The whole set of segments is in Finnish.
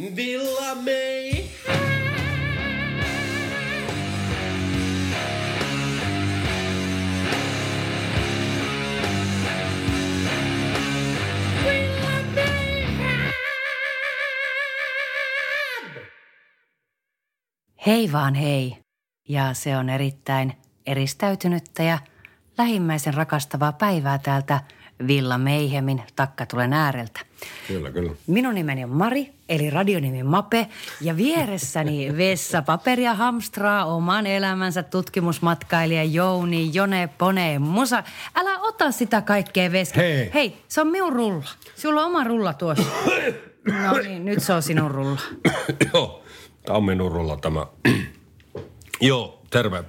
Villa May. Hei vaan hei. Ja se on erittäin eristäytynyttä ja lähimmäisen rakastavaa päivää täältä Villa Meihemin takkatulen ääreltä. Kyllä, kyllä. Minun nimeni on Mari, eli radionimi Mape, ja vieressäni Vessa paperia hamstraa oman elämänsä tutkimusmatkailija Jouni, Jone, Pone, Musa. Älä ota sitä kaikkea Veska. Hei. Hei, se on minun rulla. Sulla on oma rulla tuossa. No niin, nyt se on sinun rulla. Joo, tämä on minun rulla tämä. Joo, terve.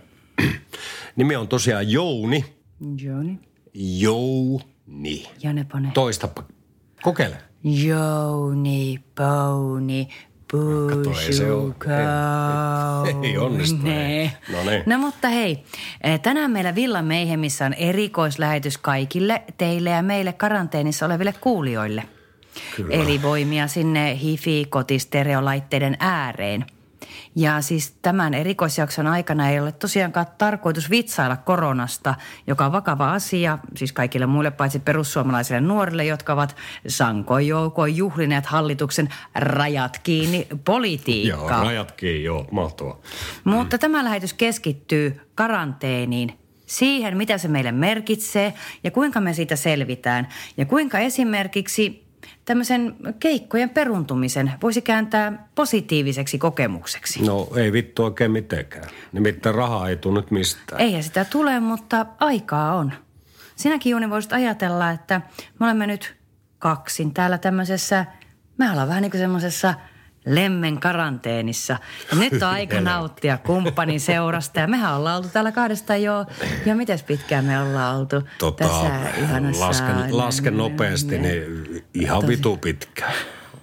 Nimi on tosiaan Jouni. Jouni. Jouni. Jone, Pone. Toistapa. Kokeile. Jouni, Pouni, Kato, ei se oo- Pusuko. ei- ei onnistu. No niin. No mutta hei, eh, tänään meillä Villa Meihemissä on erikoislähetys kaikille teille ja meille karanteenissa oleville kuulijoille. Kyllä. Eli voimia sinne hifi-kotistereolaitteiden ääreen. Ja siis tämän erikoisjakson aikana ei ole tosiaankaan tarkoitus vitsailla koronasta, joka on vakava asia, siis kaikille muille paitsi perussuomalaisille nuorille, jotka ovat sankoin joukoin juhlineet hallituksen rajat kiinni Joo, politiikkaa. rajat kiinni, joo, mahtavaa. Mutta tämä lähetys keskittyy karanteeniin, siihen mitä se meille merkitsee ja kuinka me siitä selvitään. Ja kuinka esimerkiksi tämmöisen keikkojen peruntumisen voisi kääntää positiiviseksi kokemukseksi. No ei vittu oikein mitenkään. Nimittäin rahaa ei tule nyt mistään. Eihän sitä tule, mutta aikaa on. Sinäkin Juuni voisit ajatella, että me olemme nyt kaksin täällä tämmöisessä, me ollaan vähän niin kuin semmoisessa lemmen karanteenissa. Ja nyt on aika nauttia kumppanin seurasta ja mehän ollaan oltu täällä kahdesta jo, ja miten pitkään me ollaan oltu Tota, tässä ihanassa... lasken, lasken nopeasti, niin ihan vitu pitkään.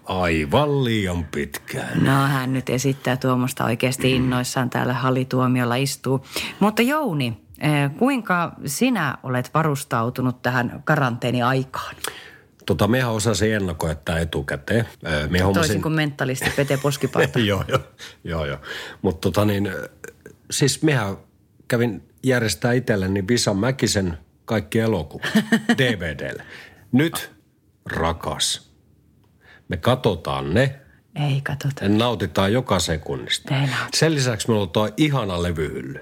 Aivan liian pitkään. No hän nyt esittää tuommoista oikeasti innoissaan täällä halituomiolla istuu. Mutta Jouni, eh, kuinka sinä olet varustautunut tähän karanteeniaikaan? Tota, mehän osasin ennakoida tämä etukäteen. Me Toisin kuin mentalisti Pete Poskiparta. joo, joo, joo, joo. Mutta tota niin, siis mehän kävin järjestää itselleni Visa Mäkisen kaikki elokuvat DVDlle. Nyt, rakas, me katsotaan ne Ei katsota. nautitaan joka sekunnista. Ei. Sen lisäksi on tuo ihana levyhylly.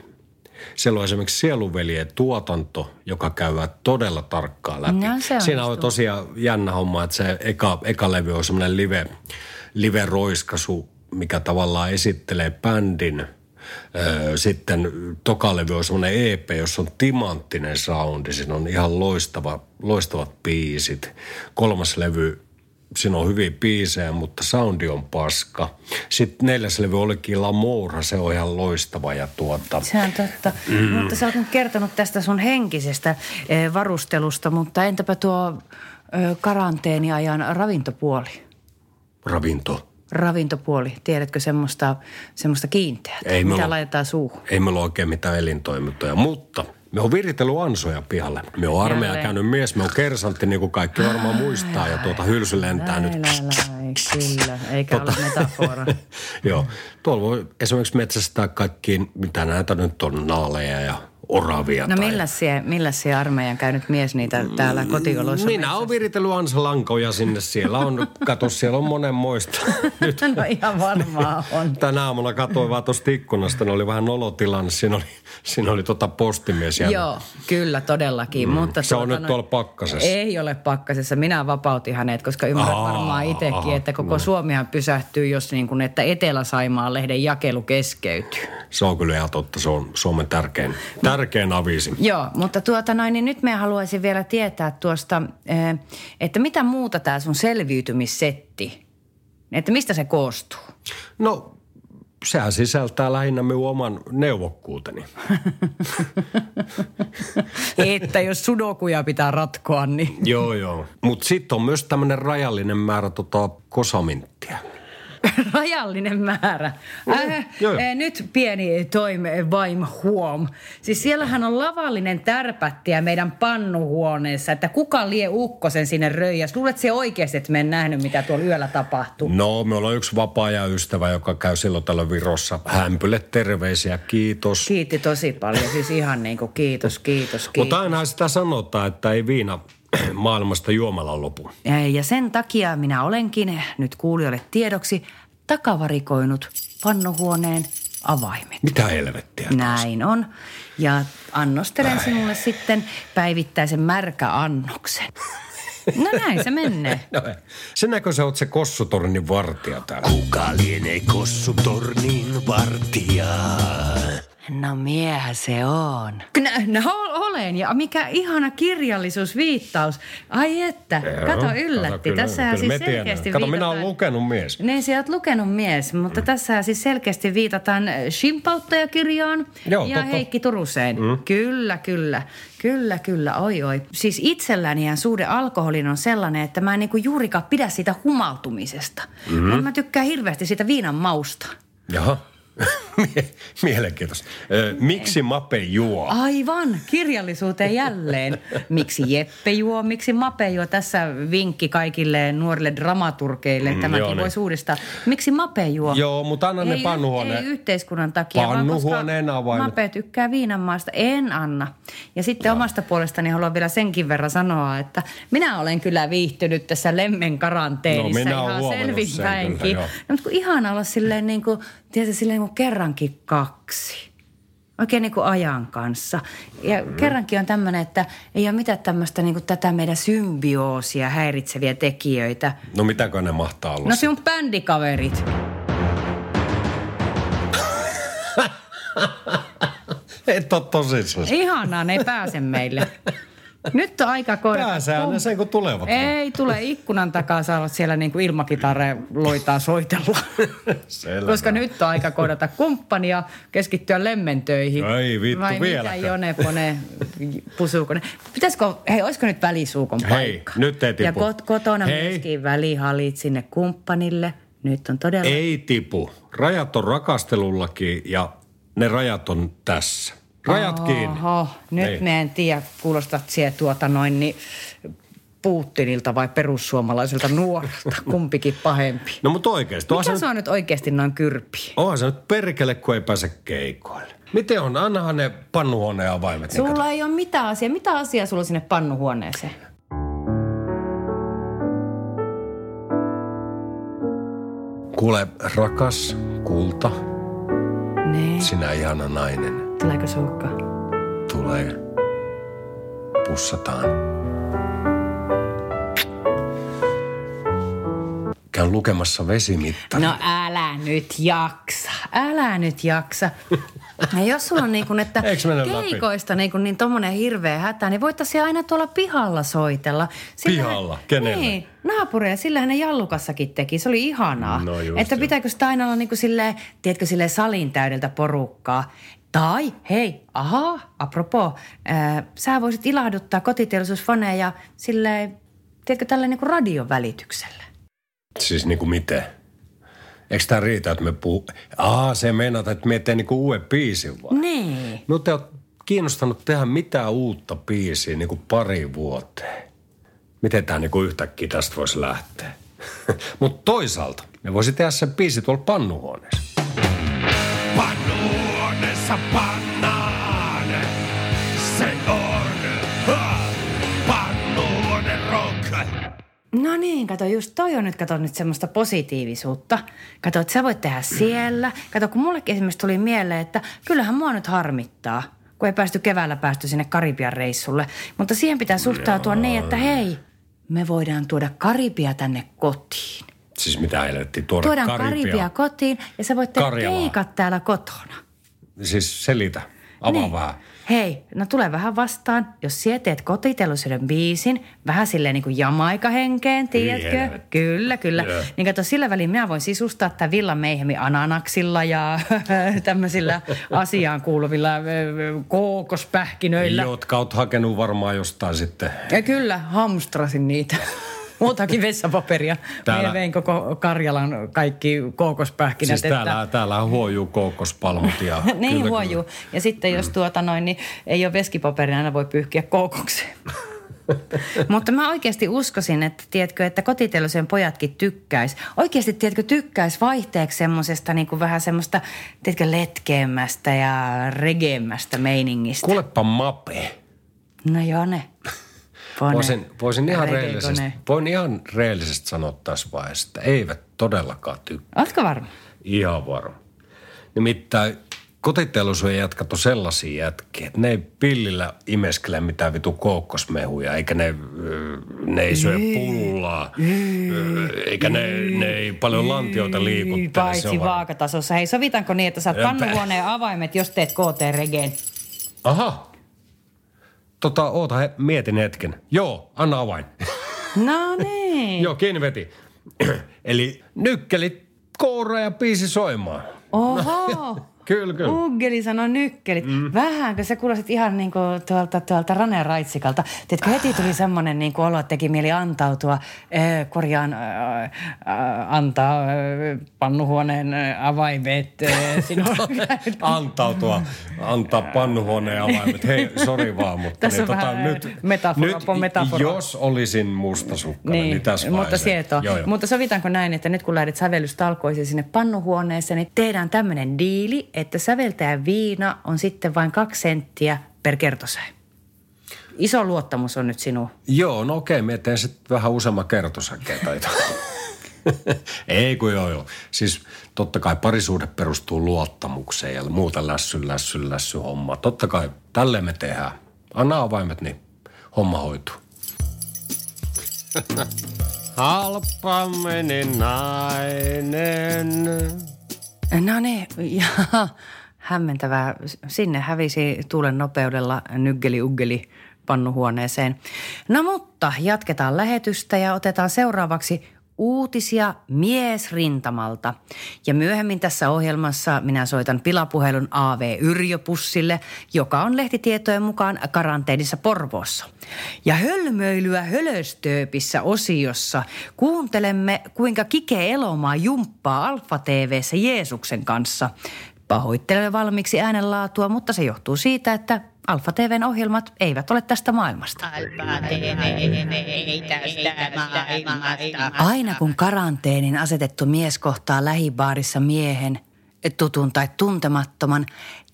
Siellä on esimerkiksi Sieluveljen tuotanto, joka käydään todella tarkkaan läpi. No, se Siinä on tosiaan jännä homma, että se eka, eka levy on semmoinen live, live-roiskasu, mikä tavallaan esittelee bändin. Sitten toka levy on semmoinen EP, jossa on timanttinen soundi. Siinä on ihan loistava, loistavat biisit. Kolmas levy siinä on hyviä biisejä, mutta soundi on paska. Sitten neljäs levy olikin Lamourha, se on ihan loistava ja tuota... Se on totta. Mm. Mutta sä oot nyt kertonut tästä sun henkisestä eh, varustelusta, mutta entäpä tuo eh, karanteeniajan ravintopuoli? Ravinto. Ravintopuoli, tiedätkö semmoista, semmoista kiinteää? Mitä laitetaan suuhun? Ei meillä ole oikein mitään elintoimintoja, mutta me on viritellyt ansoja pihalle. Me on armeija Jälleen. käynyt mies, me on kersantti, niin kuin kaikki varmaan muistaa. Ja tuota hylsy lentää nyt. Lai, lai, lai, kyllä, eikä Tota- ole metafora. Joo. Tuolla voi esimerkiksi metsästää kaikkiin, mitä näitä nyt on, naaleja ja oravia. No tai... millä sie, millä sie armeijan käynyt mies niitä täällä kotioloissa? Minä olen viritellyt ansalankoja sinne. Siellä on, kato, siellä on monenmoista. Nyt No ihan varmaan on. tänä aamulla katsoin vaan tuosta ikkunasta, ne oli vähän nolotilanne. Siinä oli, siinä oli tota postimies jäänyt. Joo, kyllä todellakin. Mm. Mutta Se on tuota nyt noin- tuolla pakkasessa. Ei ole pakkasessa. Minä vapautin hänet, koska ymmärrät Aa, varmaan itsekin, että koko no. Suomihan pysähtyy, jos niin kuin, että Etelä-Saimaan lehden jakelu keskeytyy. Se on kyllä ihan totta. Se on Suomen tärkein, tärkein avisi. Joo, mutta tuota noin, niin nyt me haluaisin vielä tietää tuosta, eh, että mitä muuta tämä sun selviytymissetti, että mistä se koostuu? No, sehän sisältää lähinnä minun oman neuvokkuuteni. että jos sudokuja pitää ratkoa, niin... joo, joo. Mutta sitten on myös tämmöinen rajallinen määrä tota kosaminttia. rajallinen määrä. Äh, joo, joo. äh, nyt pieni toime vaim huom. Siis siellähän on lavallinen tärpättiä meidän pannuhuoneessa, että kuka lie ukkosen sinne röijäs. Luulet se oikeasti, että me en nähnyt, mitä tuolla yöllä tapahtuu? No, me ollaan yksi vapaa-ajan-ystävä, joka käy silloin tällä Virossa. Hämpylle terveisiä, kiitos. Kiitti tosi paljon, siis ihan niin kuin kiitos, kiitos, kiitos. Mutta aina sitä sanotaan, että ei viina maailmasta juomalla lopu. Ja sen takia minä olenkin, nyt kuulijoille tiedoksi, takavarikoinut pannuhuoneen avaimet. Mitä helvettiä? Näin on. Ja annostelen sinulle sitten päivittäisen märkäannoksen. No näin se menee. No, sen näkö sä oot se kossutornin vartija täällä. Kuka lienee kossutornin vartija? No miehän se on. No, no olen ja mikä ihana kirjallisuusviittaus. Ai että, Joo, kato yllätti. Kato, tässä kyllä siis me tiedän. selkeästi Kato, minä olen lukenut mies. Niin, sä oot lukenut mies, mutta mm. tässä siis selkeästi viitataan Shimpauttajakirjaan Joo, ja totta. Heikki Turuseen. Mm. Kyllä, kyllä. Kyllä, kyllä, oi oi. Siis itselläni ja suhde alkoholin on sellainen, että mä en niinku juurikaan pidä siitä humaltumisesta. Mm. Mä tykkään hirveästi siitä viinan mausta. Jaha. Mie- Mielenkiintoista. Miksi Mape juo? Aivan, kirjallisuuteen jälleen. Miksi Jeppe juo, miksi Mape juo? Tässä vinkki kaikille nuorille dramaturgeille. Mm, Tämäkin joo, niin. voisi uudistaa. Miksi Mape juo? Joo, mutta anna ne ei, pannuhuone- Ei yhteiskunnan takia, Pannuhuoneen vaan koska. Mape tykkää viinanmaasta. En anna. Ja sitten omasta puolestani haluan vielä senkin verran sanoa, että minä olen kyllä viihtynyt tässä lemmen karanteenissa No, minä olen ihan huomannut sen selvinpäinkin. kyllä, joo. No, mutta kun ihana olla silleen niin kuin, tiedätkö, silleen niin kuin kerrankin kaksi. Oikein niin kuin ajan kanssa. Ja mm. kerrankin on tämmöinen, että ei ole mitään tämmöistä niin kuin tätä meidän symbioosia häiritseviä tekijöitä. No mitäkö ne mahtaa olla? No sinun bändikaverit. Et ole tosissaan. Ihanaa, ne ei pääse meille. Nyt on aika kohdata. Pääsehän ne sen, kun tulevat. Ei tule ikkunan takaa saavat siellä niin kuin ilmakitarre loitaa soitella. Selvä. Koska nyt on aika kohdata kumppania, keskittyä lemmentöihin. Ei vittu, Vai vieläkö? mitä Jone, Pone, Pusukone. Pitäisikö, hei, olisiko nyt välisuukon Hei, paikka? nyt ei Ja tipu. kot, kotona Hei. myöskin välihalit sinne kumppanille. Nyt on todella... Ei tipu. Rajat on rakastelullakin ja ne rajat on tässä. Rajat kiinni. Oho, nyt Niin. me en tiedä, kuulostat siellä tuota noin niin Putinilta vai perussuomalaiselta nuorelta, kumpikin pahempi. No mutta oikeasti. Mikä se, se on nyt oikeasti noin kyrpi? onhan se nyt perkele, kun ei pääse keikoille. Miten on? Annahan ne pannuhuoneen avaimet. niin. Sulla ei ole mitään asiaa. Mitä asiaa sulla sinne pannuhuoneeseen? Kuule, rakas kulta, Nee. sinä ihana nainen, Tuleeko suukka? tulee. Pussataan. Käyn lukemassa vesimittari. No älä nyt jaksa. Älä nyt jaksa. Ja jos sulla on niin kuin, että mene läpi? keikoista niin, kuin niin tommonen hirveä hätä, niin voittaisiin aina tuolla pihalla soitella. Pihalla? Kenelle? Niin, naapureille. Sillähän ne Jallukassakin teki. Se oli ihanaa. No just että pitääkö sitä aina olla niin kuin silleen, tiedätkö, silleen salin täydeltä porukkaa. Tai, hei, aha, apropos, äh, sä voisit ilahduttaa kotiteollisuusfaneja silleen, tiedätkö, tällä niin kuin radion välityksellä. Siis niinku miten? Eikö tämä riitä, että me puhuu... Aa, se meinaat, että me teemme niinku uuden biisin vaan. Niin. No te oot kiinnostanut tehdä mitään uutta biisiä niinku pari vuoteen. Miten tämä niinku yhtäkkiä tästä voisi lähteä? Mutta toisaalta me voisi tehdä sen biisi tuolla pannuhuoneessa. Pannuhuoneessa pannaan. Se on ha, pannuhuone rock. No niin, kato, just toi on nyt, kato nyt semmoista positiivisuutta. Kato, että sä voit tehdä siellä. Kato, kun mullekin esimerkiksi tuli mieleen, että kyllähän mua nyt harmittaa, kun ei päästy keväällä päästy sinne Karibian reissulle. Mutta siihen pitää suhtautua niin, että hei, me voidaan tuoda Karibia tänne kotiin. Siis mitä helvettiä, tuoda Tuodaan Karibia. Karibia kotiin ja sä voit tehdä keikat täällä kotona. Siis selitä, avaa Niin. vähän. hei, no tule vähän vastaan, jos sä teet kotiteollisuuden biisin, vähän silleen niin kuin jamaika-henkeen, tiedätkö? Helvet. Kyllä, kyllä. Joo. Niin kato, sillä välin minä voin sisustaa tämän Villan Meihemi ananaksilla ja tämmöisillä asiaan kuuluvilla kookospähkinöillä. Jotka oot hakenut varmaan jostain sitten. Ja kyllä, hamstrasin niitä. Muutakin vessapaperia. Täällä- Täällä... vein koko Karjalan kaikki kookospähkinät. Siis täällä, täällä huojuu kookospalmut ja... niin kyllä, huojuu. Ja sitten jos tuota noin, niin ei ole veskipaperia, aina voi pyyhkiä kookokseen. Mutta mä oikeasti uskoisin, että tiedätkö, että kotiteollisuuden pojatkin tykkäis. Oikeasti, tiedätkö, tykkäis vaihteeksi semmoisesta niin kuin vähän semmoista, tiedätkö, letkeämmästä ja regeemmästä meiningistä. Kuulepa mape. No joo ne. Pone. Voisin, voisin ihan Reggae reellisesti, voin ihan reellisesti sanoa tässä vaiheessa, että eivät todellakaan tykkää. Ootko varma? Ihan varma. Nimittäin kotiteollisuuden jätkät on sellaisia jätkiä, että ne ei pillillä imeskele mitään vitu kookkosmehuja, eikä ne, ö, ne ei syö pullaa, ö, eikä ne, ne ei paljon lantioita liikuttele. Paitsi vaakatasossa. Hei, sovitaanko niin, että saat pannuhuoneen avaimet, jos teet KT-regeen? Aha. Tota, oota, he, mietin hetken. Joo, anna avain. No niin. Joo, kiinni veti. Eli nykkelit koura ja biisi soimaan. Oho. Kyllä, kyllä. Uggeli sanoi nykkelit. Mm. Vähänkö se kuulosit ihan niin kuin tuolta, tuolta Rane Raitsikalta. Tiedätkö, heti tuli semmoinen niin kuin olo, että teki mieli antautua, äh, korjaan äh, äh, antaa äh, pannuhuoneen äh, avaimet äh, sinulle. antautua, antaa pannuhuoneen avaimet. Hei, sori vaan, mutta Tässä niin, on vähän metafora, nyt, on metafora. jos olisin mustasukkainen, niin, niin tässä mutta sieto. Joo, joo. Mutta sovitaanko näin, että nyt kun lähdet sävellystalkoisiin sinne pannuhuoneeseen, niin tehdään tämmöinen diili, että säveltäjän viina on sitten vain kaksi senttiä per kertosäe. Iso luottamus on nyt sinun. Joo, no okei, mä teen sitten vähän useamman kertosäkeen tai. Ei kun joo joo. Siis totta kai parisuhde perustuu luottamukseen ja muuta lässy, lässy, lässy homma. Totta kai tälleen me tehdään. Anna avaimet, niin homma hoituu. Halpaminen nainen. No niin, ja hämmentävää. Sinne hävisi tuulen nopeudella nyggeli uggeli pannuhuoneeseen. No mutta jatketaan lähetystä ja otetaan seuraavaksi uutisia miesrintamalta. Ja myöhemmin tässä ohjelmassa minä soitan pilapuhelun AV Yrjöpussille, joka on lehtitietojen mukaan karanteenissa Porvoossa. Ja hölmöilyä hölöstööpissä osiossa kuuntelemme, kuinka Kike Elomaa jumppaa Alfa TVssä Jeesuksen kanssa. Pahoittelen valmiiksi äänenlaatua, mutta se johtuu siitä, että Alfa TVn ohjelmat eivät ole tästä maailmasta. Aina kun karanteenin asetettu mies kohtaa lähibaarissa miehen, tutun tai tuntemattoman,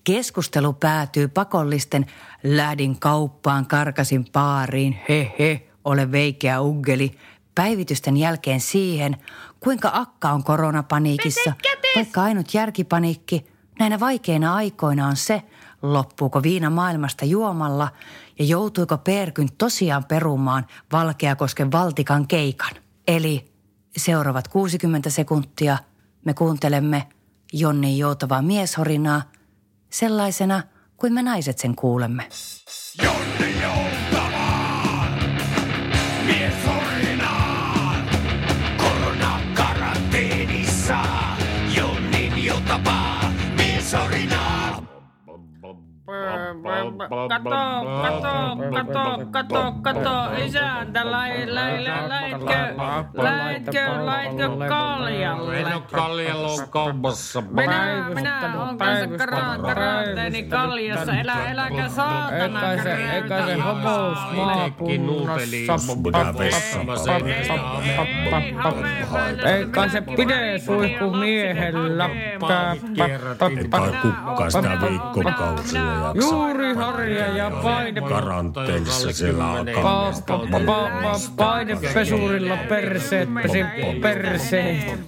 keskustelu päätyy pakollisten lähdin kauppaan, karkasin baariin, he he, ole veikeä uggeli, päivitysten jälkeen siihen, kuinka akka on koronapaniikissa, vaikka ainut järkipaniikki näinä vaikeina aikoina on se, loppuuko viina maailmasta juomalla ja joutuiko Perkyn tosiaan perumaan Valkeakosken Valtikan keikan. Eli seuraavat 60 sekuntia me kuuntelemme Jonni joutavaa mieshorinaa sellaisena kuin me naiset sen kuulemme. Jonne Joutavaan, Kato, kato, kato, kato, kato, isäntä, läitkö, läitkö, läitkö kaljalle? En ole kaljalla on kaupassa. Minä, minä on kanssa kara- karanteeni kaljassa, elä, eläkä saatana. Se, eikä se homous maakunnassa. Eikä se pide suihku miehellä. Kai kukkaa sitä viikkokausia jaksa. Juuri harja ja paine. Karanteenissa siellä on Pa- pa- pa- pa- Painepesurilla perseet pesi perseet.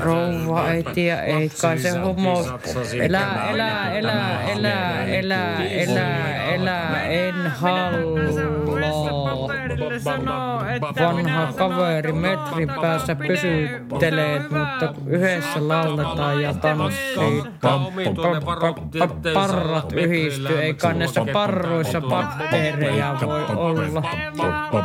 Rouva ei tiedä, ei kai se homous. Elää, elää, elää, elää, elää, elää, elää, en halua. Kaverille sanoo, että Vanha minä kaveri metrin päässä pysyttelee, mutta yhdessä lauletaan ja tanssii. Parrat yhdistyy, ei näissä parruissa bakteereja voi olla.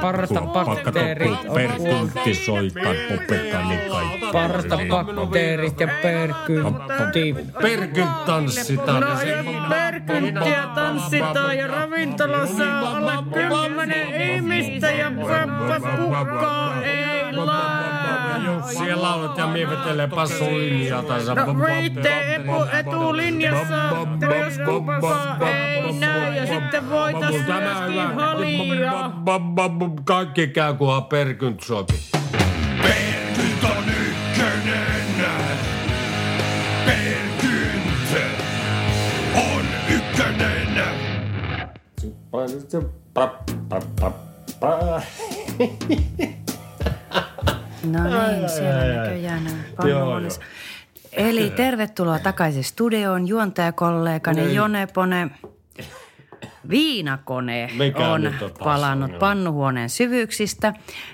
Partabakteerit on Perkuntti soittaa popetani kaikki. Partabakteerit ja perkyntti. Perkyn tanssitaan. No jos perkynttiä tanssitaan ja ravintolassa on alle kymmenen ihmistä ja kukaan ei laula. Siellä laulat ja mievettelee passolinjaa taas. No riittee etu, etulinjassa, jos kupassa ei näy ja sitten voitais myöskin halia. Kaikki käy, kunhan perkynt sopi. Perkynt on ykkönen. Perkynt on ykkönen. No niin, siellä näköjään nämä pannuhuoneessa. Eli tervetuloa takaisin studioon juontajakollegani Jone Pone. Viinakone Mikä on on palannut pannuhuoneen syvyyksistä.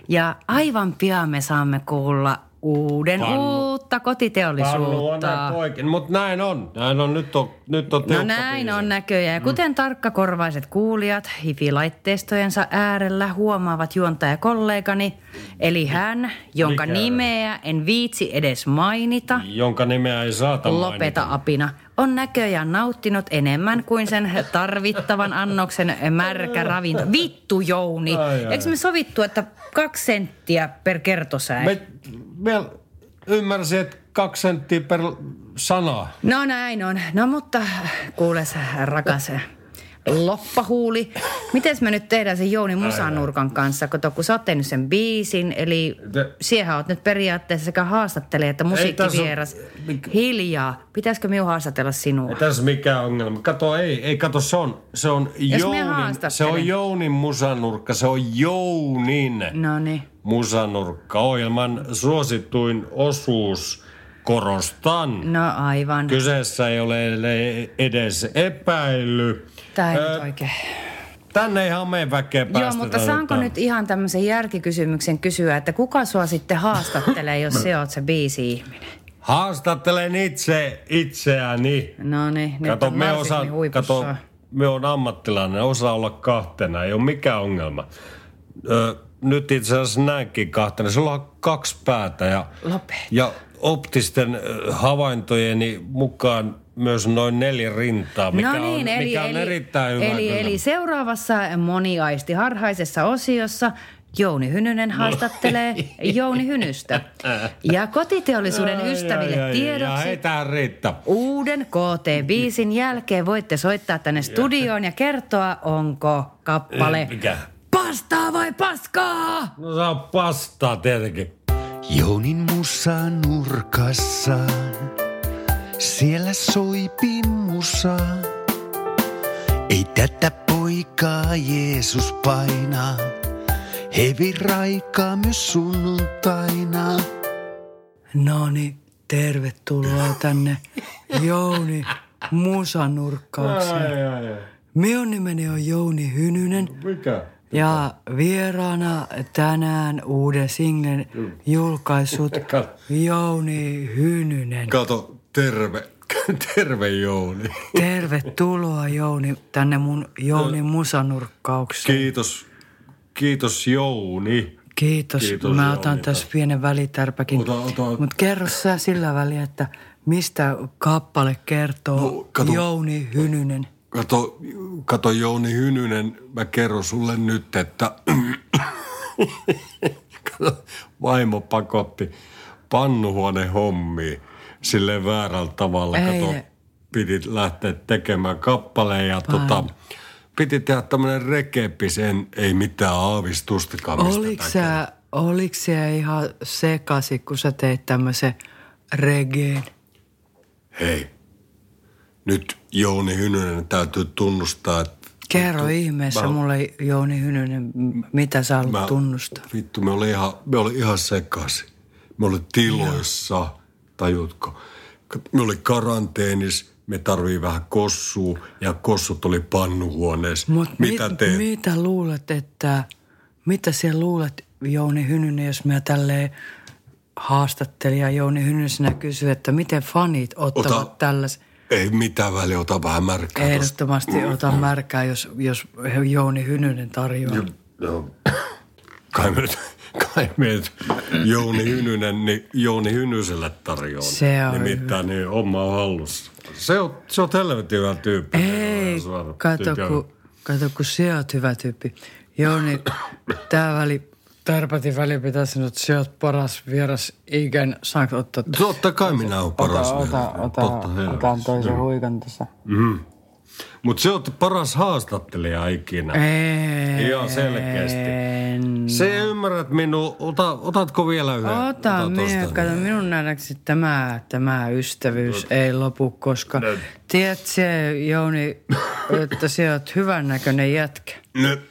Ja aivan pian me saamme kuulla uuden Pannu- uutta kotiteollisuutta. Mutta näin on. Näin on. Nyt on, nyt on No näin on näköjään. Ja kuten tarkkakorvaiset kuulijat hifi-laitteistojensa äärellä huomaavat juontajakollegani, eli hän, jonka Mikä? nimeä en viitsi edes mainita, Jonka nimeä ei saata lopeta mainita. apina, on näköjään nauttinut enemmän kuin sen tarvittavan annoksen märkä ravinto. Vittu Jouni! Ai, ai, Eikö me sovittu, että kaksi senttiä per kertosäe? Me, me ymmärsin, että kaksi senttiä per sana. No näin on. No mutta kuules rakas loppahuuli. Miten me nyt tehdään sen Jouni Musanurkan kanssa, kato, kun sä oot tehnyt sen biisin, eli Te- siihen oot nyt periaatteessa sekä haastattelija että musiikkivieras. mik- Hiljaa. Pitäisikö minun haastatella sinua? Ei tässä mikään ongelma. Kato, ei, ei kato, se on, se on Jounin, se on Jounin musanurkka, se on Jounin No niin. musanurkka. Ohjelman suosituin osuus, korostan. No aivan. Kyseessä ei ole edes epäily. Tämä ei Ö, nyt oikein. Tänne ihan meidän väkeä Joo, päästetään. mutta saanko nyt ihan tämmöisen järkikysymyksen kysyä, että kuka sua sitten haastattelee, jos se oot se biisi-ihminen? Haastattelen itse itseäni. No niin, nyt Kato, on me, osa, huipussa. kato, me on ammattilainen, osaa olla kahtena, ei ole mikään ongelma. Ö, nyt itse asiassa näinkin kahtena, sulla on kaksi päätä ja, Lopeta. ja optisten havaintojeni mukaan myös noin neljä rintaa, mikä, no niin, on, eli, mikä on eli, erittäin hyvä. eli, kyllä. eli seuraavassa moniaisti harhaisessa osiossa Jouni Hynynen haastattelee Jouni Hynystä. Ja kotiteollisuuden Ai, ystäville ai, Ja tiedoksi riittää. uuden KT-biisin jälkeen voitte soittaa tänne studioon ja kertoa, onko kappale Mikä? pastaa vai paskaa? No saa pastaa tietenkin. Jounin musa nurkassa, siellä soi pimmusa. Ei tätä poikaa Jeesus painaa, hevi raikaa myös sunnuntaina. No niin, tervetuloa tänne Jouni musanurkkaukseen. Ai, ai, ai. Minun nimeni on Jouni Hynynen Mikä? ja vieraana tänään uuden singlen julkaissut Jouni Hynynen. Kato, terve. Terve Jouni. Tervetuloa Jouni tänne mun Jouni musanurkkaukseen. Kiitos. Kiitos Jouni. Kiitos. Kiitos, Mä otan Jouni. tässä pienen välitärpäkin. Ota, ota. Mutta kerro sä sillä väliä, että mistä kappale kertoo No, kato. Jouni Hynynen. Kato, kato Jouni Hynynen, mä kerron sulle nyt, että kato, vaimo pakotti pannuhuone hommiin silleen väärällä tavalla. Kato, Eilen. piti lähteä tekemään kappaleen ja tota, piti tehdä tämmönen rekepis, en, ei mitään aavistustakaan mistä Oliko sä, oliko sä ihan sekasi, kun sä teit tämmöisen regeen? Hei, nyt Jouni Hynynen täytyy tunnustaa, että Kerro ihmeessä mä- mulle, Jouni Hynynen, mitä sä haluat tunnustaa. Vittu, me oli ihan, me oli ihan sekaisin. Me oli tiloissa, tajutko? Me oli karanteenis, me tarvii vähän kossua ja kossut oli pannuhuoneessa. Mut Mitä mit, teet? mitä luulet, että Mitä siellä luulet, Jouni Hynynen, jos mä tälleen haastattelija Jouni Hynysenä kysyy, että miten fanit ottavat Ota- tällaisen. Ei mitään väliä, ota vähän märkää tosta. Ehdottomasti otan märkää, jos, jos Jouni Hynynen tarjoaa. Joo. Kai me nyt, kai me nyt Jouni Hynynen, niin Jouni Hynyselle tarjoaa. Se on Nimittäin niin homma on hallussa. Se on, se on helvetin hyvä tyyppi. Ei, kato kun, kato kun se oot hyvä tyyppi. Jouni, tää väli, Tarpatin väli pitää sanoa, että se oot paras vieras ikän. Saanko ottaa? Totta kai minä olen paras ota, vieras. ota, ota, Totta otan helvetissä. toisen huikan tässä. Mutta se on paras haastattelija ikinä. Ei. Ihan selkeästi. Se ymmärrät minun. Ota, otatko vielä yhden? Ota, minä, kato, minun nähdäkseni tämä, tämä ystävyys ei lopu, koska tiedät se, Jouni, että sä oot hyvän näköinen jätkä. Nyt.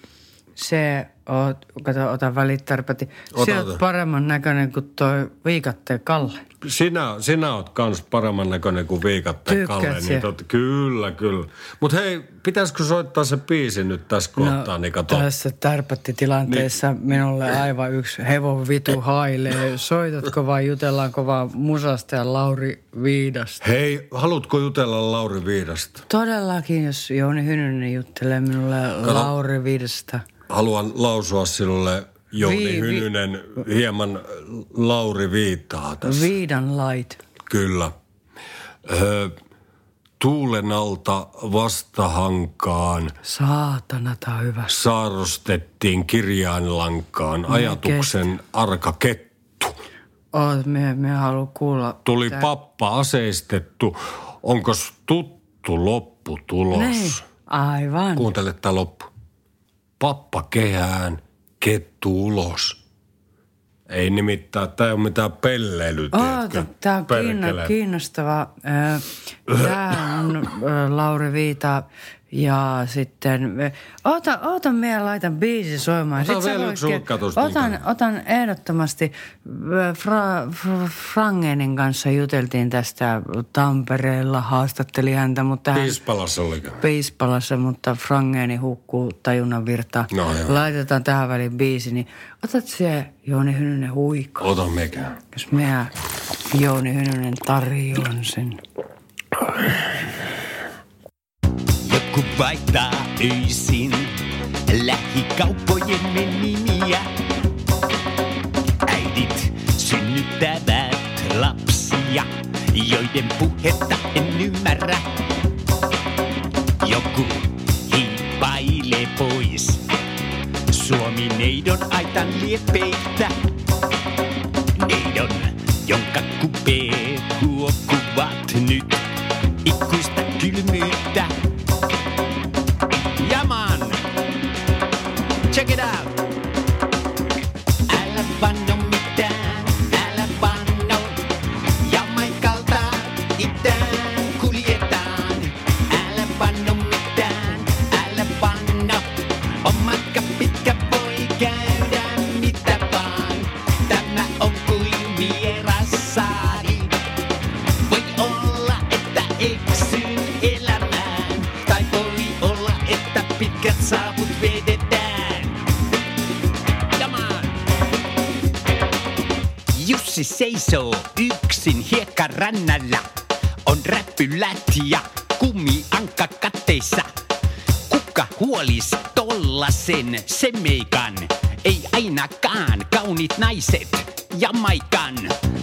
Se oot, kato, ota välitarpati. Ota, Sä oot paremman näköinen kuin toi viikatteen Kalle. Sinä, sinä oot kans paremman näköinen kuin viikatteen Tykkäät Kalle. Niin tot, kyllä, kyllä. Mutta hei, pitäisikö soittaa se biisi nyt tässä kohtaa, niin kato. tässä tärpättitilanteessa niin. minulle aivan yksi hevon vitu hailee. Soitatko vai jutellaanko vaan musasta ja Lauri Viidasta? Hei, haluatko jutella Lauri Viidasta? Todellakin, jos Jouni Hynynen juttelee minulle Lauri Viidasta. Haluan lausua sinulle Jouni Vi- vi- Hynynen hieman Lauri Viittaa tässä. Viidan lait. Kyllä. Ö, tuulen alta vastahankaan Saatana, tää on hyvä. saarustettiin kirjainlankaan ajatuksen arka kettu. Oot, me, me haluan kuulla. Tuli tää- pappa aseistettu. Onko tuttu lopputulos? Niin, aivan. Kuuntele tämä loppu. Pappa kehään, kettu ulos. Ei nimittäin, tämä ei ole mitään Oota, tiedätkö? tämä on kiinno, kiinnostava. Tämä on Lauri Viita ja sitten... ö, Oota, oota, minä laitan biisi soimaan. Ota Sit sä vielä yksi otan, otan ehdottomasti. Fra, Fra, Frangenin kanssa juteltiin tästä Tampereella, haastatteli häntä, mutta hän... Piispalassa oliko? Piispalassa, mutta Frangeni hukkuu tajunnan virtaan. No joo. Laitetaan tähän väliin biisi, niin otat se Jouni Hynynen huikko. Ota mekään. Jos minä Jouni Hynynen tarjoan sen. Joku vaihtaa öisin lähikauppojen nimiä. Äidit synnyttävät lapsia, joiden puhetta en ymmärrä. Joku hiippailee pois Suomi neidon aitan liepeitä. Hiekkarännällä. On räppylät ja kumiankka katteissa. Kuka huolis tollasen semeikan? Ei ainakaan kaunit naiset Jamaikan.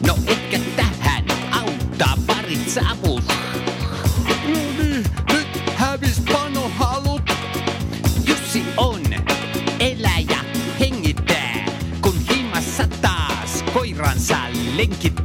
No ehkä tähän auttaa parit savut. No niin, nyt hävis panohalut. Jussi on eläjä hengittää, kun himassa taas koiransa lenkittää.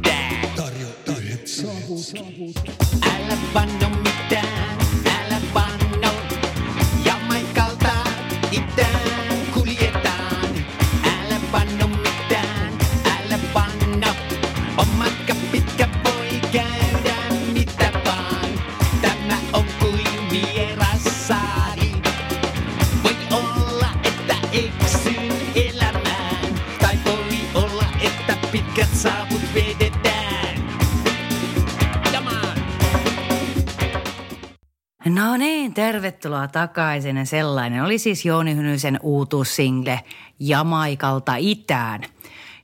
Tervetuloa takaisin. Sellainen oli siis Jouni Hynysen uutuussingle Jamaikalta itään.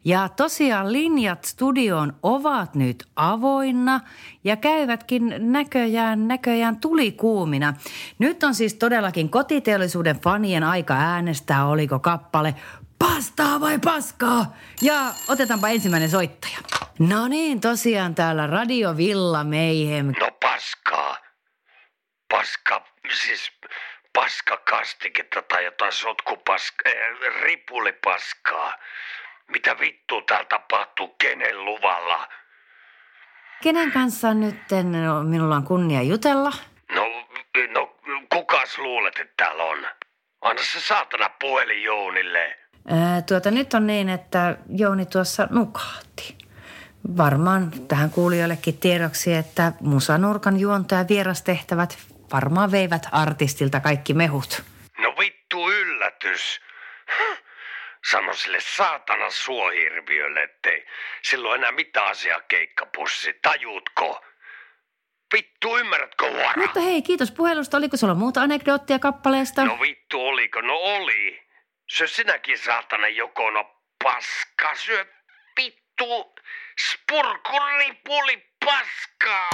Ja tosiaan linjat studioon ovat nyt avoinna ja käyvätkin näköjään, näköjään tulikuumina. Nyt on siis todellakin kotiteollisuuden fanien aika äänestää, oliko kappale pastaa vai paskaa. Ja otetaanpa ensimmäinen soittaja. No niin, tosiaan täällä Radio Villa Meihem. No paskaa. Paska, siis paskakastiketta tai jotain sotkupaska, äh, ripulipaskaa. Mitä vittu täällä tapahtuu, kenen luvalla? Kenen kanssa nyt no, minulla on kunnia jutella? No, no kukas luulet, että täällä on? Anna se saatana puhelin Jounille. Ää, tuota, nyt on niin, että Jouni tuossa nukahti. Varmaan tähän kuulijoillekin tiedoksi, että musanurkan juontaja vierastehtävät varmaan veivät artistilta kaikki mehut. No vittu yllätys. Sano sille saatana suohirviölle, ettei silloin enää mitään asiaa keikkapussi. Tajuutko? Vittu, ymmärrätkö huora? Mutta hei, kiitos puhelusta. Oliko sulla muuta anekdoottia kappaleesta? No vittu, oliko? No oli. Syö sinäkin saatana jokona paska. Syö vittu spurkuripuli paskaa.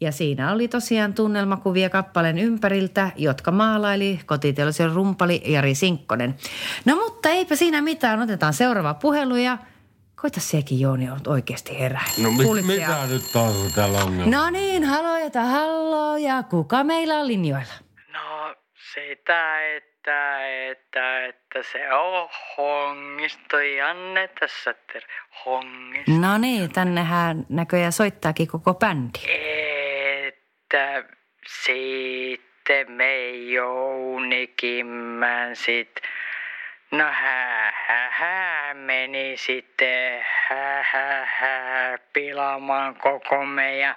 Ja siinä oli tosiaan tunnelmakuvia kappaleen ympäriltä, jotka maalaili kotiteollisen rumpali Jari Sinkkonen. No mutta eipä siinä mitään, otetaan seuraava puhelu ja koita sekin Jooni on oikeasti herää. No mit, mitä nyt taas on täällä ongelma? No niin, halo ja hallo ja kuka meillä on linjoilla? No sitä, että, että, että se on hongisto. Janne tässä ter hongisto. No niin, tännehän näköjään soittaakin koko bändi. Että sitten me Jounikimmän sit, no hä, hä, hä, meni sitten hä, hä, hä, pilaamaan koko meidän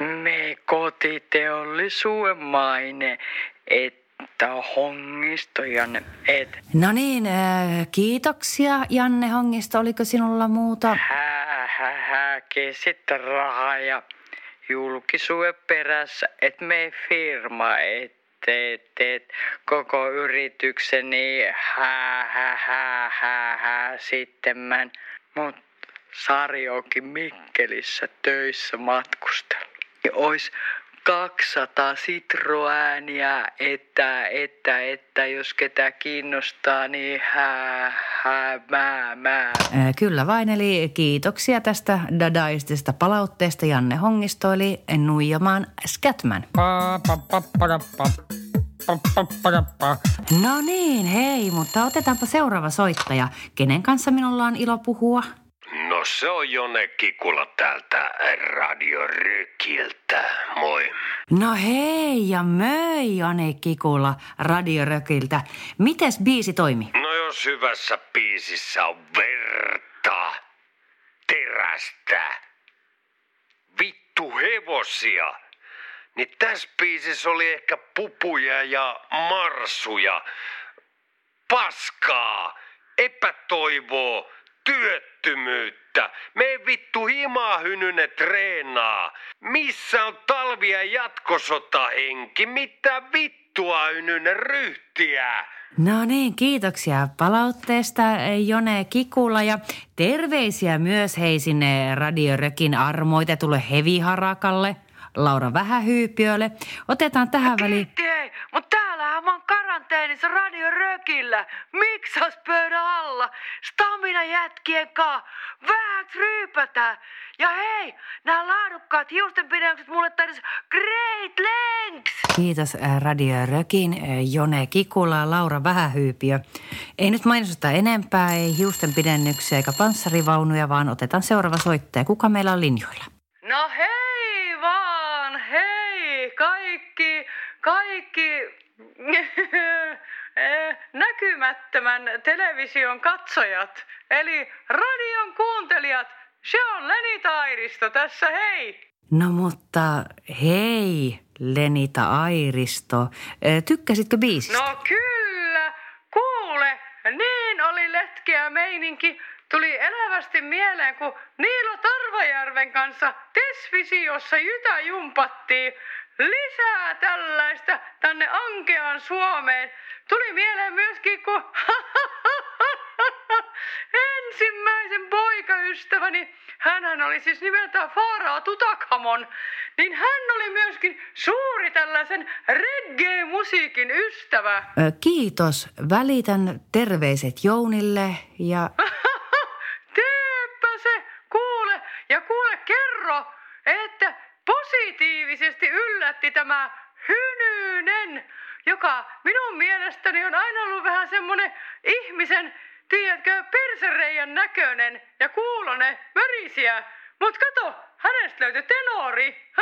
me kotiteollisuuden maine, että hongistojan, et No niin, äh, kiitoksia Janne Hongisto. Oliko sinulla muuta? hää, hää, hääkin sitten rahaa ja julkisuuden perässä, että me firma, et, et, koko yritykseni hää, hää, hää, hää, hää, sitten mä, mut Sari onkin Mikkelissä töissä matkustellut. Ja ois 200 sitroääniä, että, että, että jos ketä kiinnostaa, niin hää, hää, mä, mä. Kyllä vain, eli kiitoksia tästä dadaistista palautteesta Janne Hongisto, eli Nuijamaan Skatman. No niin, hei, mutta otetaanpa seuraava soittaja. Kenen kanssa minulla on ilo puhua? No se on Jone Kikula täältä Radio Rykiltä. Moi. No hei ja möi Jane Kikula Radiorökiltä. Mites biisi toimi? No jos hyvässä biisissä on verta, terästä, vittu hevosia, niin tässä biisissä oli ehkä pupuja ja marsuja, paskaa, epätoivoa, työttömyyttä. Me vittu himaa hynyne treenaa. Missä on talvi- ja jatkosotahenki? Mitä vittua hynyne ryhtiä? No niin, kiitoksia palautteesta Jone Kikula ja terveisiä myös hei sinne Radiorökin armoitetulle heviharakalle, Laura Vähähyypiölle. Otetaan tähän väliin. Kiitti hei, mut täällähän mä oon karanteenissa Radio Rökillä. Miksas pöydän alla? Stamina jätkien kaa. Vähäks ryypätään. Ja hei, nämä laadukkaat hiustenpidennykset mulle tarjosi Great Lengths. Kiitos ää, Radio Rökin, ää, Jone Kikula, Laura Vähähyypiö. Ei nyt mainosteta enempää, ei hiusten pidennyksiä eikä panssarivaunuja, vaan otetaan seuraava soittaja. Kuka meillä on linjoilla? No hei vaan, hei kaikki, kaikki näkymättömän television katsojat, eli radion kuuntelijat. Se on Leni Tairisto tässä, hei! No mutta hei, Lenita Airisto. Ää, Tykkäsitkö biisistä? No kyllä, kuule, niin oli letkeä meininki. tuli elävästi mieleen, kun Niilo Tarvajärven kanssa Tesvisiossa jytä jumpattiin. Lisää tällaista tänne ankeaan Suomeen. Tuli mieleen myöskin, kun ensimmäisen poikaystäväni, hänhän oli siis nimeltään Faraa Tutakhamon, niin hän oli myöskin suuri tällaisen reggae-musiikin ystävä. Ö, Kiitos. Välitän terveiset Jounille ja Teepä se, kuule, ja kuule kerro, positiivisesti yllätti tämä Hynynen, joka minun mielestäni on aina ollut vähän semmonen ihmisen, tiedätkö, persereijän näköinen ja kuulonen, mörisiä. Mut kato, hänestä löytyi tenori.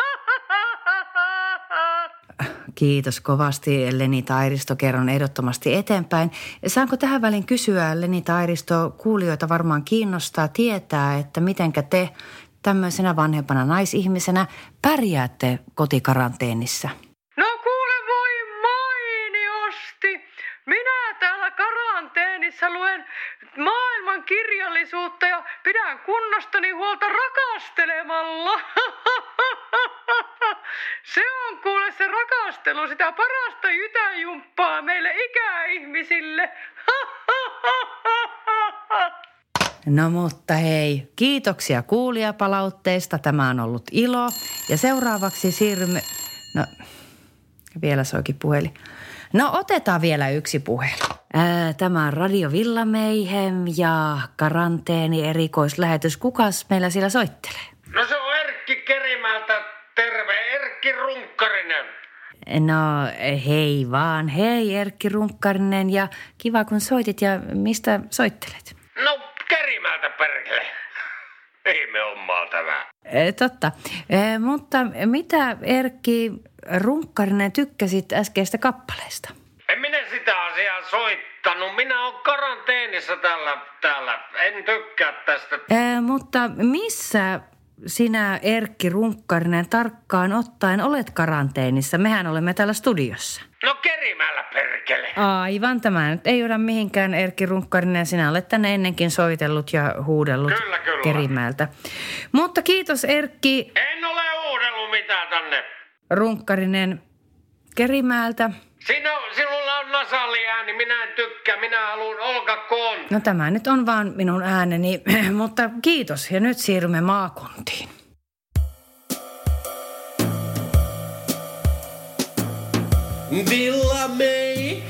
kiitos kovasti Leni Tairisto. Kerron ehdottomasti eteenpäin. Saanko tähän väliin kysyä, Leni Tairisto, kuulijoita varmaan kiinnostaa tietää, että mitenkä te tämmöisenä vanhempana naisihmisenä pärjäätte kotikaranteenissa? No kuule voi mainiosti. Minä täällä karanteenissa luen maailman kirjallisuutta ja pidän kunnostani huolta rakastelemalla. Se on kuule se rakastelu sitä parasta jytäjumppaa meille ikäihmisille. No mutta hei, kiitoksia kuulijapalautteista. Tämä on ollut ilo. Ja seuraavaksi siirrymme... No, vielä soikin puhelin. No otetaan vielä yksi puhelu. Ää, tämä on Radio Villameihem ja karanteeni erikoislähetys. Kukas meillä siellä soittelee? No se on Erkki Kerimältä. Terve, Erkki Runkkarinen. No hei vaan, hei Erkki Runkkarinen ja kiva kun soitit ja mistä soittelet? No, Kerimältä perkele. Ihme hommaa tämä. E, totta, e, mutta mitä Erkki Runkkarinen tykkäsit äskeistä kappaleesta? En minä sitä asiaa soittanut. Minä olen karanteenissa täällä, täällä. En tykkää tästä. E, mutta missä sinä Erkki Runkkarinen tarkkaan ottaen olet karanteenissa? Mehän olemme täällä studiossa. No Kerimällä perkele. Aivan, tämä nyt ei joda mihinkään Erkki Runkkarinen. Sinä olet tänne ennenkin soitellut ja huudellut Kyllä, kyllä. Kerimäeltä. Mutta kiitos Erkki En ole uudellut mitään tänne. Runkkarinen Kerimäeltä. Sino, sinulla on nasaliääni, minä en tykkää, minä haluan Olga Koon. No tämä nyt on vaan minun ääneni, mutta kiitos. Ja nyt siirrymme maakuntiin. Villa May.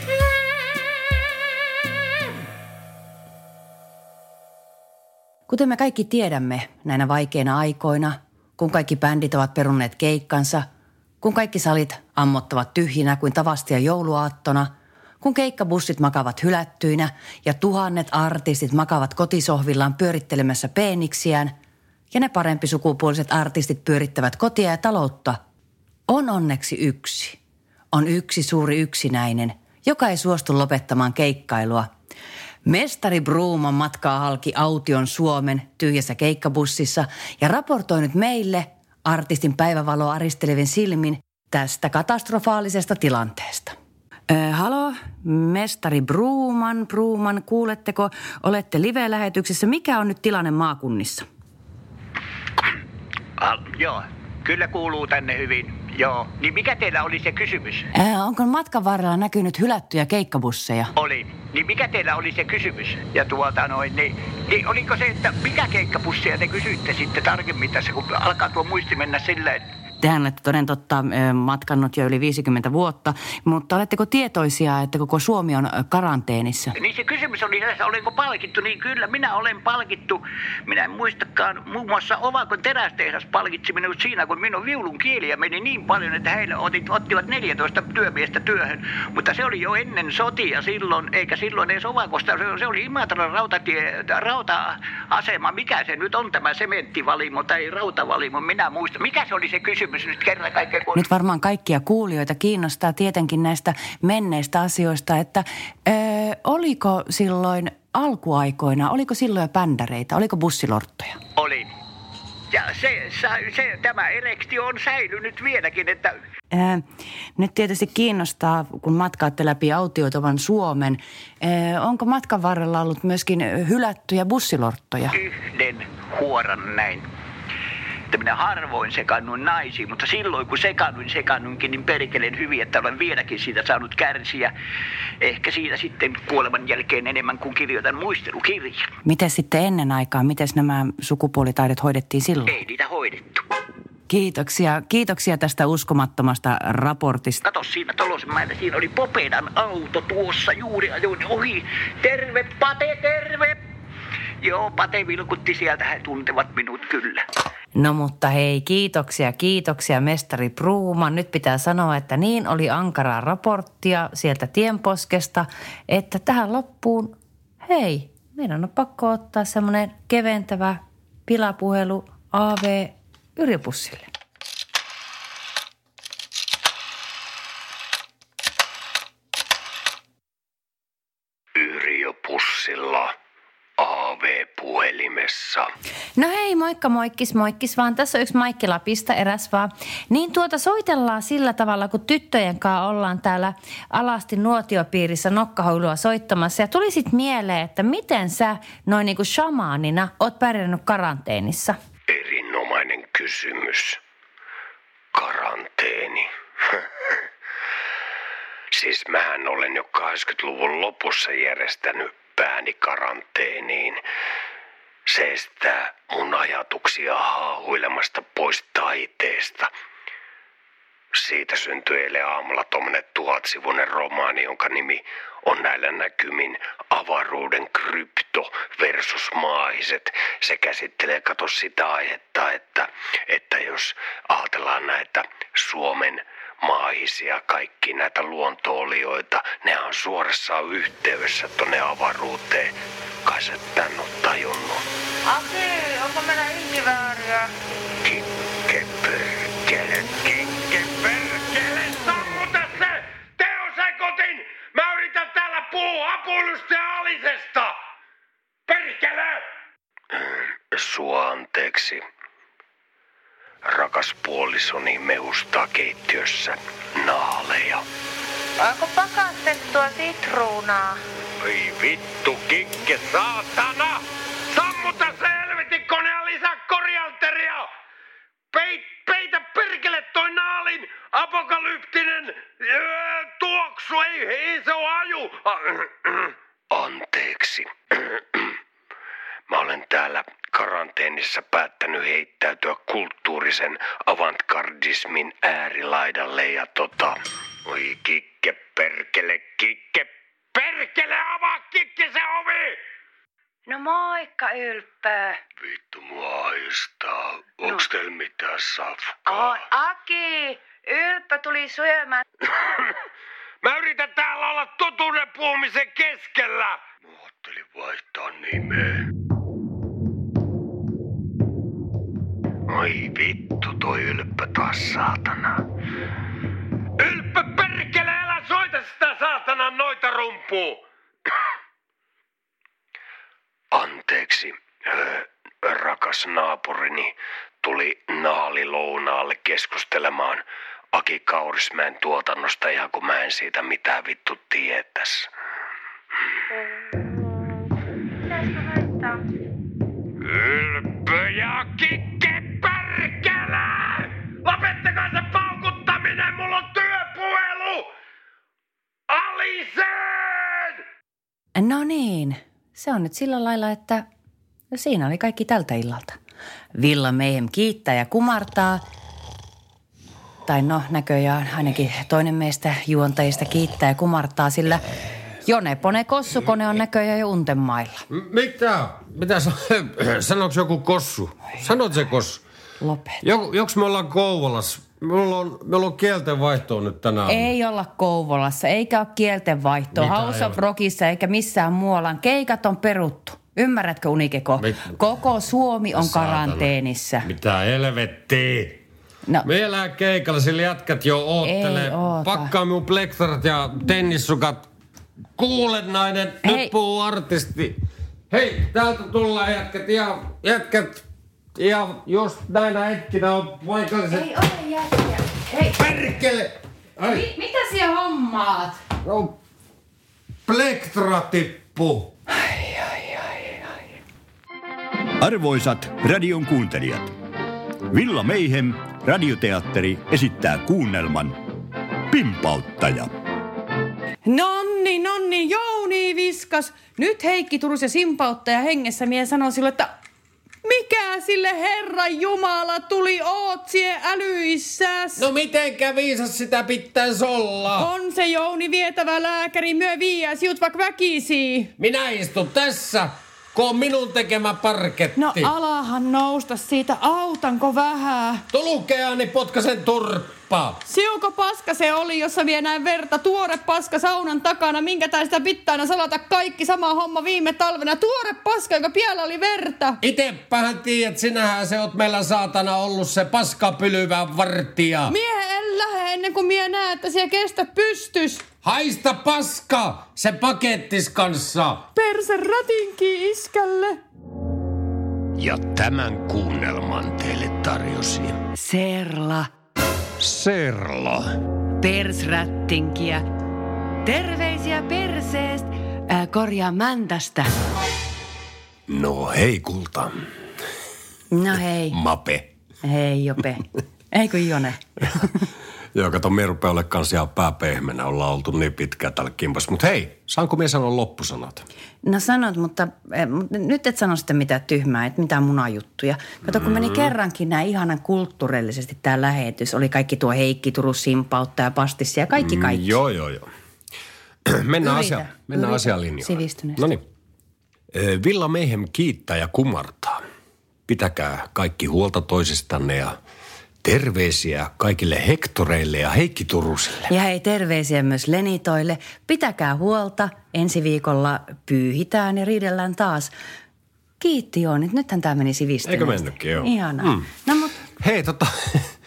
Kuten me kaikki tiedämme näinä vaikeina aikoina, kun kaikki bändit ovat perunneet keikkansa, kun kaikki salit ammottavat tyhjinä kuin tavastia jouluaattona, kun keikkabussit makavat hylättyinä ja tuhannet artistit makavat kotisohvillaan pyörittelemässä peeniksiään ja ne parempi sukupuoliset artistit pyörittävät kotia ja taloutta, on onneksi yksi. On yksi suuri yksinäinen, joka ei suostu lopettamaan keikkailua – Mestari Bruuman matkaa halki Aution Suomen tyhjässä keikkabussissa ja raportoi nyt meille artistin päivävaloa aristelevin silmin tästä katastrofaalisesta tilanteesta. Ö, halo, mestari Bruuman, Bruuman, kuuletteko, olette live-lähetyksessä. Mikä on nyt tilanne maakunnissa? Ah, joo, kyllä kuuluu tänne hyvin. Joo, niin mikä teillä oli se kysymys? Ö, onko matkan varrella näkynyt hylättyjä keikkabusseja? Oli. Niin mikä teillä oli se kysymys? Ja tuota noin, niin, niin oliko se, että mikä keikkapussia te kysyitte sitten tarkemmin tässä, kun alkaa tuo muisti mennä silleen, Tehän olette toden totta matkannut jo yli 50 vuotta, mutta oletteko tietoisia, että koko Suomi on karanteenissa? Niin se kysymys oli tässä, olenko palkittu, niin kyllä minä olen palkittu. Minä en muistakaan, muun muassa Ovakon terästehdas palkitsi minut siinä, kun minun viulun kieliä meni niin paljon, että heille otit, ottivat 14 työmiestä työhön. Mutta se oli jo ennen sotia silloin, eikä silloin edes Ovakosta, se oli Imatran rautatie, rauta-asema. Mikä se nyt on tämä sementtivalimo tai rautavalimo, minä muistan. Mikä se oli se kysymys nyt kerran kaikkea? Kun... Nyt varmaan kaikkia kuulijoita kiinnostaa tietenkin näistä menneistä asioista, että ö, oliko silloin alkuaikoina, oliko silloin jo bändäreitä, oliko bussilorttoja? Oli. Ja se, se, se, tämä erektio on säilynyt vieläkin, että Ää, nyt tietysti kiinnostaa, kun matkaatte läpi autioitavan Suomen. Ää, onko matkan varrella ollut myöskin hylättyjä bussilorttoja? yhden huoran näin. Että minä harvoin sekannun naisiin, mutta silloin kun sekannuin sekannunkin, niin perkeleen hyvin, että olen vieläkin siitä saanut kärsiä. Ehkä siitä sitten kuoleman jälkeen enemmän kuin kirjoitan muistelukirjan. Miten sitten ennen aikaa, miten nämä sukupuolitaidot hoidettiin silloin? Ei niitä hoidettu. Kiitoksia, kiitoksia tästä uskomattomasta raportista. Kato siinä Tolosmäellä, siinä oli Popedan auto tuossa juuri ajoin ohi. Terve Pate, terve! Joo, Pate vilkutti sieltä, he tuntevat minut kyllä. No mutta hei, kiitoksia, kiitoksia mestari Pruuman. Nyt pitää sanoa, että niin oli ankaraa raporttia sieltä tienposkesta, että tähän loppuun, hei, meidän on pakko ottaa semmoinen keventävä pilapuhelu AV Yrjöpussille. AV-puhelimessa. No hei, moikka moikkis moikkis vaan. Tässä on yksi Maikki Lapista, eräs vaan. Niin tuota soitellaan sillä tavalla, kun tyttöjen kanssa ollaan täällä alasti nuotiopiirissä nokkahoilua soittamassa. Ja tuli sit mieleen, että miten sä noin niinku shamaanina oot pärjännyt karanteenissa? Erinomainen kysymys. Karanteeni. siis mähän olen jo 80-luvun lopussa järjestänyt pääni karanteeniin. Se estää mun ajatuksia haahuilemasta pois taiteesta. Siitä syntyi eilen aamulla tommonen tuhatsivuinen romaani, jonka nimi on näillä näkymin avaruuden krypto versus maahiset. Se käsittelee, kato sitä aihetta, että, että jos ajatellaan näitä Suomen maahisia, kaikki näitä luontoolioita, ne on suorassa yhteydessä tonne avaruuteen. Kai sä tän on tajunnut. Aki, onko meillä ihmivääriä? Kikke perkele, kikke perkele, sammuta se! Teosekotin! Mä yritän täällä puhua apuilusta ja alisesta! Perkele! Sua anteeksi. Rakas puolisoni mehustaa keittiössä naaleja. Onko pakastettua sitruunaa? Ei vittu, kikke saatana! Sammuta se helvetin kone ja lisää korianteria! Peit, peitä perkele toi naalin apokalyptinen öö, tuoksu, ei, ei se on aju! Anteeksi. Mä olen täällä karanteenissa päättänyt heittäytyä kulttuurisen avantgardismin äärilaidalle ja tota... Oi kikke perkele, kikke perkele, avaa kikke se ovi! No moikka, Ylppö. Vittu mua aistaa. Onks teillä mitään safkaa? Oi, Aki, Ylppö tuli syömään. Mä yritän täällä olla totuuden puhumisen keskellä. Mä ajattelin vaihtaa nimeä. Oi vittu, toi ylppö taas saatana. Ylppö perkele, älä soita sitä saatanan noita rumpuu! Anteeksi, öö, rakas naapurini tuli naalilounaalle keskustelemaan Aki Kaurismäen tuotannosta ihan kun mä en siitä mitään vittu tietäs. Ylppö ja kikke perkele! Lopettakaa se paukuttaminen, mulla on työpuhelu! Alisen! No niin, se on nyt sillä lailla, että siinä oli kaikki tältä illalta. Villa Mayhem kiittää ja kumartaa. Tai no, näköjään ainakin toinen meistä juontajista kiittää ja kumartaa, sillä Jone Pone Kossukone on näköjään jo untemailla. Mitä? Mitä sa- Sanoks joku kossu? Sanot se kossu. Lopet. Joku, joks me ollaan Kouvolassa? Meillä on, meillä on kielten vaihtoa nyt tänään. Ei olla Kouvolassa, eikä ole kieltenvaihtoa Mitä House of? Rockissa eikä missään muualla. Keikat on peruttu. Ymmärrätkö Unikeko? Mit- Koko Suomi on Saatana. karanteenissa. Mitä helvettiä? No, Me elää keikalla, sillä jätkät jo oottelee. Pakkaa minun plektarat ja tennissukat. Kuule nainen, Hei. nyt puhuu artisti. Hei, täältä tullaan jätkät ja jätkät. Ja just näinä hetkinä on paikalliset... Ei ole jätkiä. Hei, Perkele! Ai, mi- mitä siellä hommaat? no, plektra tippu. Arvoisat radion kuuntelijat, Villa Meihem, radioteatteri, esittää kuunnelman Pimpauttaja. Nonni, nonni, Jouni viskas. Nyt Heikki Turus ja simpauttaja hengessä mie sanoi sille, että mikä sille Herran Jumala tuli oot sie älyissäs? No mitenkä viisas sitä pitäisi olla? On se Jouni vietävä lääkäri, myö viiäs jut vaikka väkisi. Minä istun tässä, kun on minun tekemä parketti. No alahan nousta siitä, autanko vähän? Tulukeani potkasen turppaa. Siuko paska se oli, jossa vie näin verta, tuore paska saunan takana, minkä tai sitä pitää salata kaikki sama homma viime talvena. Tuore paska, jonka piellä oli verta. Itepähän tiedät, sinähän se oot meillä saatana ollut se paskapylyvä vartija. Mie en lähde ennen kuin mie näe, että siellä kestät pystys. Haista paska, se pakettis kanssa. Perse ratinki iskälle. Ja tämän kuunnelman teille tarjosi Serla, Serla. persrättinkiä. Terveisiä perseestä, äh, korjaa mäntästä. No hei kulta, No hei, mape. hei Jope. Eikö Jone? Joo, kato, me rupeaa olemaan kanssa ihan pääpehmenä. Ollaan oltu niin pitkään täällä kimpas. Mutta hei, saanko minä sanoa loppusanat? No sanot, mutta, mutta nyt et sano sitten mitään tyhmää, että mitään munajuttuja. Kato, kun meni kerrankin näin ihanan kulttuurillisesti tämä lähetys. Oli kaikki tuo Heikki Turun Simpautta ja Pastissi ja kaikki kaikki. Joo, joo, joo. mennään, Yritä, asia, mennään yritä asialinjoille. sivistyneesti. No niin. Villa Meihem kiittää ja kumartaa. Pitäkää kaikki huolta toisistanne ja terveisiä kaikille Hektoreille ja Heikki Turusille. Ja hei, terveisiä myös Lenitoille. Pitäkää huolta. Ensi viikolla pyyhitään ja riidellään taas. Kiitti Jooni. Nythän tämä meni sivistyneesti. Eikö mennytkin, joo. Ihanaa. Mm. No mut Hei, tota,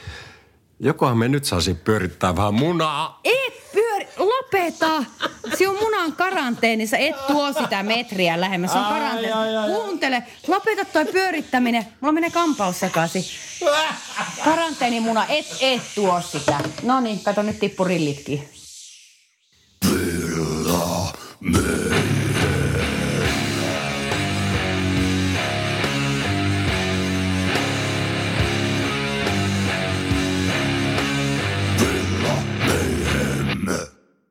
jokohan me nyt saisi pyörittää vähän munaa. et lopeta. Sinun munan karanteenissa, et tuo sitä metriä lähemmäs. Se on karanteeni. Kuuntele, lopeta toi pyörittäminen. Mulla menee kampaus sekaisin. Karanteenimuna, et, et tuo sitä. No niin, kato nyt tippu rillitkin.